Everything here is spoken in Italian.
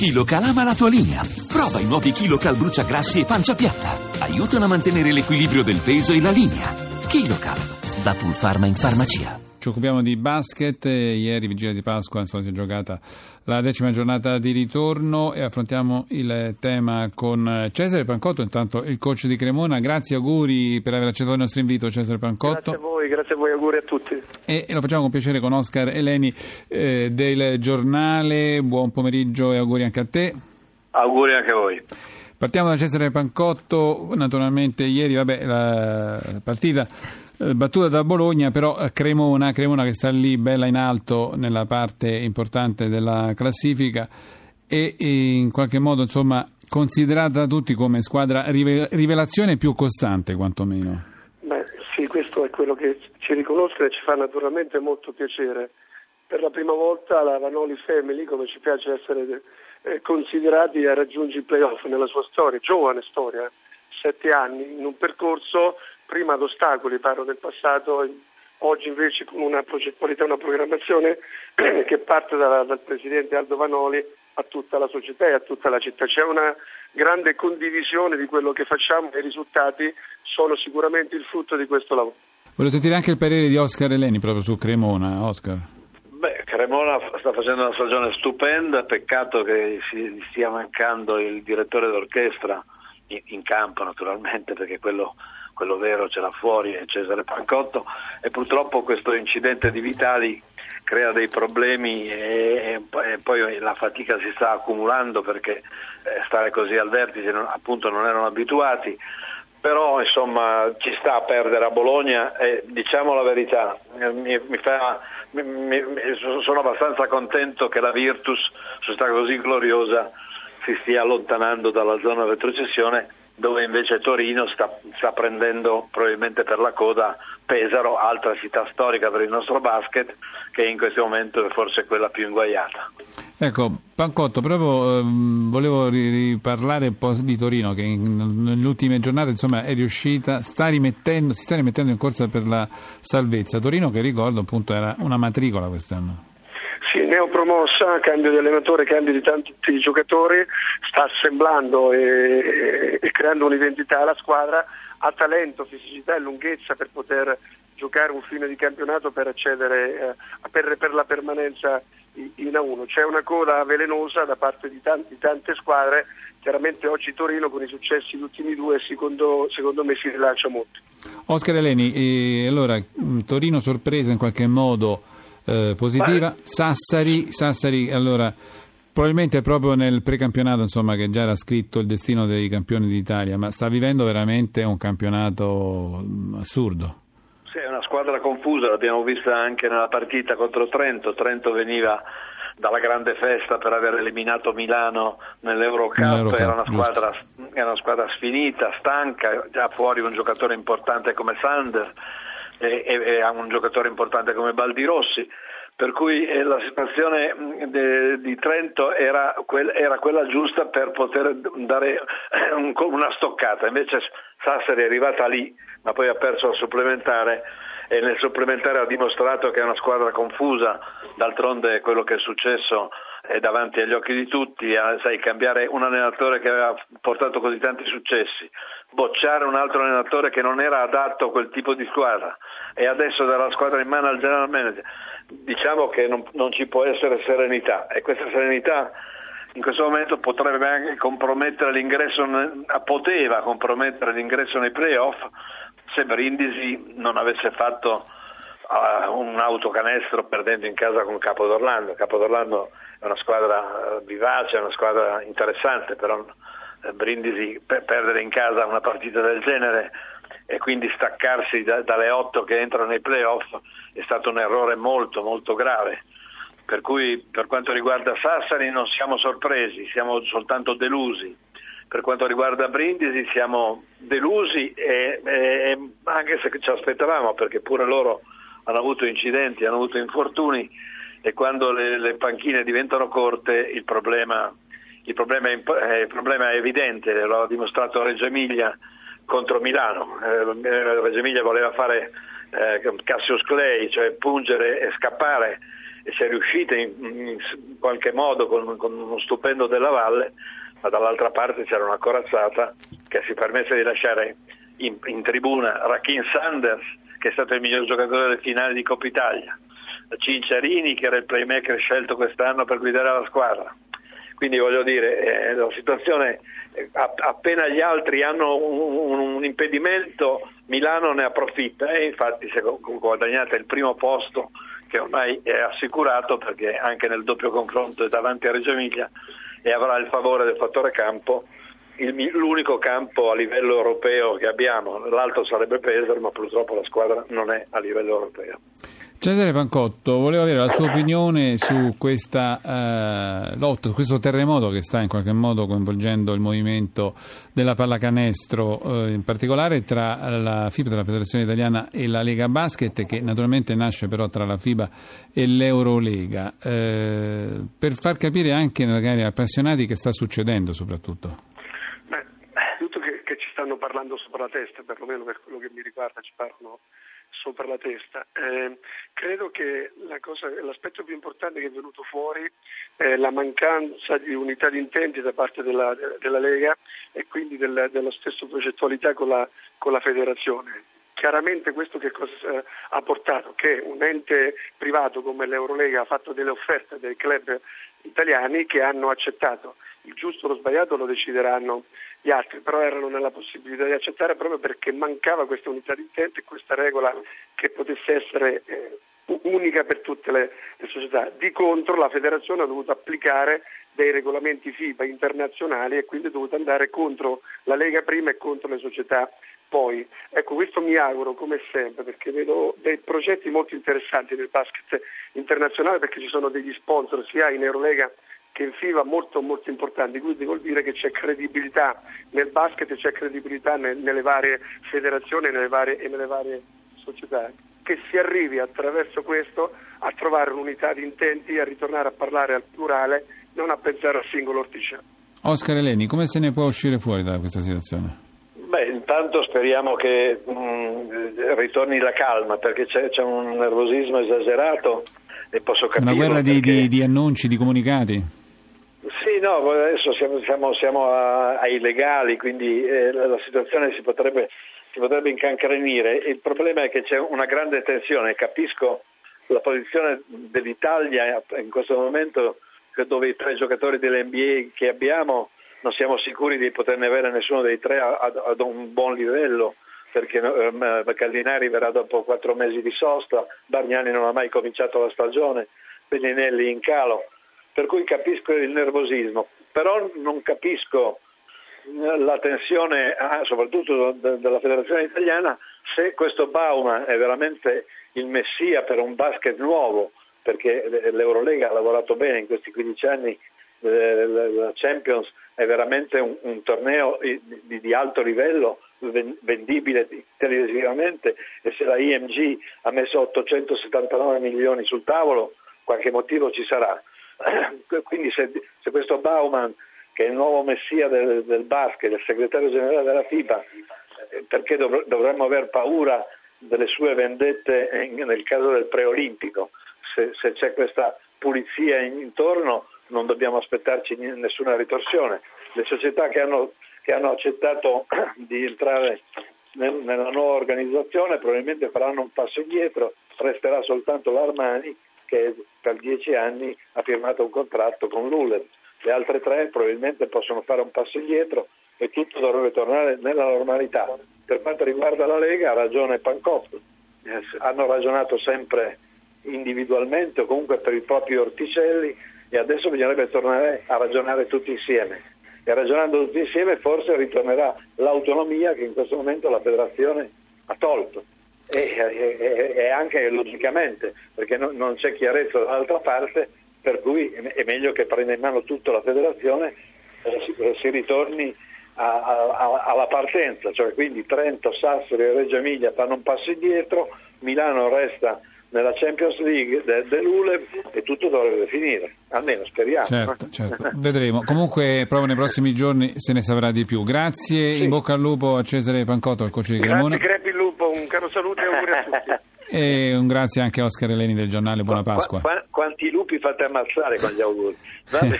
KiloCal ama la tua linea. Prova i nuovi KiloCal bruciagrassi e pancia piatta. Aiutano a mantenere l'equilibrio del peso e la linea. KiloCal, da Pulpharma in farmacia. Ci occupiamo di basket, ieri vigilia di Pasqua insomma, si è giocata la decima giornata di ritorno e affrontiamo il tema con Cesare Pancotto, intanto il coach di Cremona. Grazie, auguri per aver accettato il nostro invito Cesare Pancotto. Grazie a voi, grazie a voi, auguri a tutti. E, e lo facciamo con piacere con Oscar Eleni eh, del giornale, buon pomeriggio e auguri anche a te. Auguri anche a voi. Partiamo da Cesare Pancotto, naturalmente ieri vabbè, la partita eh, battuta da Bologna, però Cremona, Cremona che sta lì bella in alto nella parte importante della classifica e, e in qualche modo insomma considerata da tutti come squadra rivelazione più costante quantomeno. Questo è quello che ci riconosce e ci fa naturalmente molto piacere. Per la prima volta la Vanoli Family, come ci piace essere eh, considerati, raggiunge i playoff nella sua storia, giovane storia, sette anni, in un percorso prima ad ostacoli, parlo del passato, oggi invece con una progettualità, una programmazione che parte da, dal Presidente Aldo Vanoli a tutta la società e a tutta la città. C'è una grande condivisione di quello che facciamo e i risultati sono sicuramente il frutto di questo lavoro. Volevo sentire anche il parere di Oscar Eleni proprio su Cremona. Oscar. Beh, Cremona sta facendo una stagione stupenda, peccato che si stia mancando il direttore d'orchestra in, in campo naturalmente perché quello quello vero ce l'ha fuori è Cesare Pancotto. E purtroppo questo incidente di Vitali crea dei problemi e, e poi la fatica si sta accumulando perché eh, stare così al vertice non, appunto non erano abituati. Però insomma ci sta a perdere a Bologna e diciamo la verità mi, mi fa, mi, sono abbastanza contento che la Virtus società così gloriosa si stia allontanando dalla zona retrocessione dove invece Torino sta, sta, prendendo probabilmente per la coda Pesaro, altra città storica per il nostro basket, che in questo momento è forse quella più inguaiata. Ecco, Pancotto, proprio ehm, volevo riparlare un po' di Torino, che in, nelle ultime giornate insomma, è riuscita, sta si sta rimettendo in corsa per la salvezza. Torino, che ricordo appunto era una matricola quest'anno. Sì, neopromossa, cambio di allenatore, cambio di tanti giocatori, sta assemblando e, e creando un'identità alla squadra, ha talento, fisicità e lunghezza per poter giocare un fine di campionato per accedere eh, per, per, la permanenza in A1. C'è una coda velenosa da parte di, tanti, tante squadre, chiaramente oggi Torino con i successi degli ultimi due secondo, secondo me si rilancia molto. Oscar Eleni, allora Torino sorpresa in qualche modo eh, positiva. Sassari, Sassari, allora, probabilmente proprio nel precampionato, insomma, che già era scritto il destino dei campioni d'Italia, ma sta vivendo veramente un campionato mm, assurdo. Sì, è una squadra confusa, l'abbiamo vista anche nella partita contro Trento. Trento veniva dalla grande festa per aver eliminato Milano nell'Eurocup, Nell'Eurocup era, una squadra, era una squadra sfinita, stanca, già fuori un giocatore importante come Sander e, e a un giocatore importante come Baldi Rossi per cui eh, la situazione mm, di Trento era, quel, era, quella giusta per poter dare eh, un, una stoccata, invece Sassari è arrivata lì, ma poi ha perso la supplementare e nel supplementare ha dimostrato che è una squadra confusa, d'altronde quello che è successo davanti agli occhi di tutti, sai, cambiare un allenatore che aveva portato così tanti successi, bocciare un altro allenatore che non era adatto a quel tipo di squadra e adesso dare la squadra in mano al general manager, diciamo che non, non ci può essere serenità e questa serenità in questo momento potrebbe anche compromettere l'ingresso, poteva compromettere l'ingresso nei playoff se Brindisi non avesse fatto uh, un autocanestro perdendo in casa con Capodorlando. Capodorlando è una squadra eh, vivace, è una squadra interessante, però eh, Brindisi per perdere in casa una partita del genere e quindi staccarsi da, dalle otto che entrano nei playoff è stato un errore molto molto grave. Per cui per quanto riguarda Sassari non siamo sorpresi, siamo soltanto delusi. Per quanto riguarda Brindisi siamo delusi e, e, anche se ci aspettavamo perché pure loro hanno avuto incidenti, hanno avuto infortuni e quando le, le panchine diventano corte il problema, il, problema è, eh, il problema, è, evidente, lo ha dimostrato Reggio Emilia contro Milano. Eh, Reggio Emilia voleva fare eh, Cassius Clay, cioè pungere e scappare e si è riuscita in, in qualche modo con, con, uno stupendo della Valle, ma dall'altra parte c'era una corazzata che si permette di lasciare in, in tribuna Rakin Sanders, che è stato il miglior giocatore del finale di Coppa Italia, Cinciarini, che era il playmaker scelto quest'anno per guidare la squadra. Quindi voglio dire, eh, la situazione, eh, appena gli altri hanno un, un, impedimento, Milano ne approfitta e infatti si è guadagnata il primo posto che ormai è assicurato perché anche nel doppio confronto è davanti a Reggio Emilia e avrà il favore del fattore campo, il, l'unico campo a livello europeo che abbiamo, l'altro sarebbe Pesaro ma purtroppo la squadra non è a livello europeo. Cesare Pancotto, volevo avere la sua opinione su questa eh, lotta, su questo terremoto che sta in qualche modo coinvolgendo il movimento della pallacanestro, eh, in particolare tra la FIBA della Federazione Italiana e la Lega Basket, che naturalmente nasce però tra la FIBA e l'Eurolega, eh, per far capire anche magari appassionati che sta succedendo soprattutto. Beh, tutto che, che ci stanno parlando sopra la testa, perlomeno per quello che mi riguarda, ci parlano sopra la testa. Eh, credo che la cosa, l'aspetto più importante che è venuto fuori è la mancanza di unità di intenti da parte della, della Lega e quindi del, della stessa progettualità con la, con la federazione. Chiaramente questo che cosa eh, ha portato? Che un ente privato come l'Eurolega ha fatto delle offerte dei club italiani che hanno accettato. Il giusto o lo sbagliato lo decideranno gli altri, però erano nella possibilità di accettare proprio perché mancava questa unità di intento e questa regola che potesse essere eh, unica per tutte le, le, società. Di contro la federazione ha dovuto applicare dei regolamenti FIBA internazionali e quindi è dovuto andare contro la Lega prima e contro le società poi. Ecco, questo mi auguro come sempre perché vedo dei progetti molto interessanti nel basket internazionale perché ci sono degli sponsor sia in Eurolega che in FIBA molto molto importanti, quindi vuol dire che c'è credibilità nel basket e c'è credibilità nel, nelle varie federazioni e nelle varie, e nelle varie società. Che si arrivi attraverso questo a trovare un'unità di intenti, a ritornare a parlare al plurale, non a pensare al singolo orticello. Oscar Eleni, come se ne può uscire fuori da questa situazione? Beh, intanto speriamo che mh, mm, ritorni la calma perché c'è, c'è, un nervosismo esagerato e posso capire. Una guerra di, perché... di, di annunci, di comunicati? Sì, no, adesso siamo, siamo, siamo a, ai legali, quindi eh, la, la, situazione si potrebbe, si potrebbe incancrenire. Il problema è che c'è una grande tensione, capisco la posizione dell'Italia in questo momento dove i tre giocatori dell'NBA che abbiamo non siamo sicuri di poterne avere nessuno dei tre ad, un buon livello perché eh, Callinari verrà dopo quattro mesi di sosta, Bargnani non ha mai cominciato la stagione, Bellinelli in calo per cui capisco il nervosismo, però non capisco la tensione, ah, soprattutto della federazione italiana, se questo Bauman è veramente il messia per un basket nuovo, perché l'Eurolega ha lavorato bene in questi 15 anni, eh, la Champions è veramente un, un torneo di, di, alto livello, vendibile televisivamente e se la IMG ha messo 879 milioni sul tavolo, qualche motivo ci sarà. Quindi se, se, questo Bauman, che è il nuovo messia del, del basket, il segretario generale della FIBA, eh, perché dov- dovremmo aver paura delle sue vendette nel caso del preolimpico? Se, se c'è questa pulizia intorno non dobbiamo aspettarci nessuna ritorsione. Le società che hanno, che hanno accettato di entrare nel, nella nuova organizzazione probabilmente faranno un passo indietro, resterà soltanto l'Armani che per dieci anni ha firmato un contratto con l'ULED. Le altre tre probabilmente possono fare un passo indietro e tutto dovrebbe tornare nella normalità. Per quanto riguarda la Lega ha ragione Pancotto, eh, hanno ragionato sempre individualmente o comunque per i propri orticelli e adesso bisognerebbe tornare a ragionare tutti insieme. E ragionando tutti insieme forse ritornerà l'autonomia che in questo momento la federazione ha tolto. E, e, e anche logicamente, perché no, non c'è chiarezza dall'altra parte, per cui è meglio che prenda in mano tutta la federazione e si, si ritorni a, a, alla partenza, cioè quindi Trento, Sassari e Reggio Emilia fanno un passo indietro, Milano resta nella Champions League de, dell'ULE e tutto dovrebbe finire, almeno speriamo. Certo, certo. vedremo. Comunque proprio nei prossimi giorni se ne saprà di più. Grazie, sì. in bocca al lupo a Cesare Pancotto, il coach di Cremona. Grazie, crepi il lupo, un caro saluto e auguri a tutti. E un grazie anche a Oscar Eleni del giornale Buona Pasqua. Qu- quanti lupi fate ammazzare con gli auguri? Salve.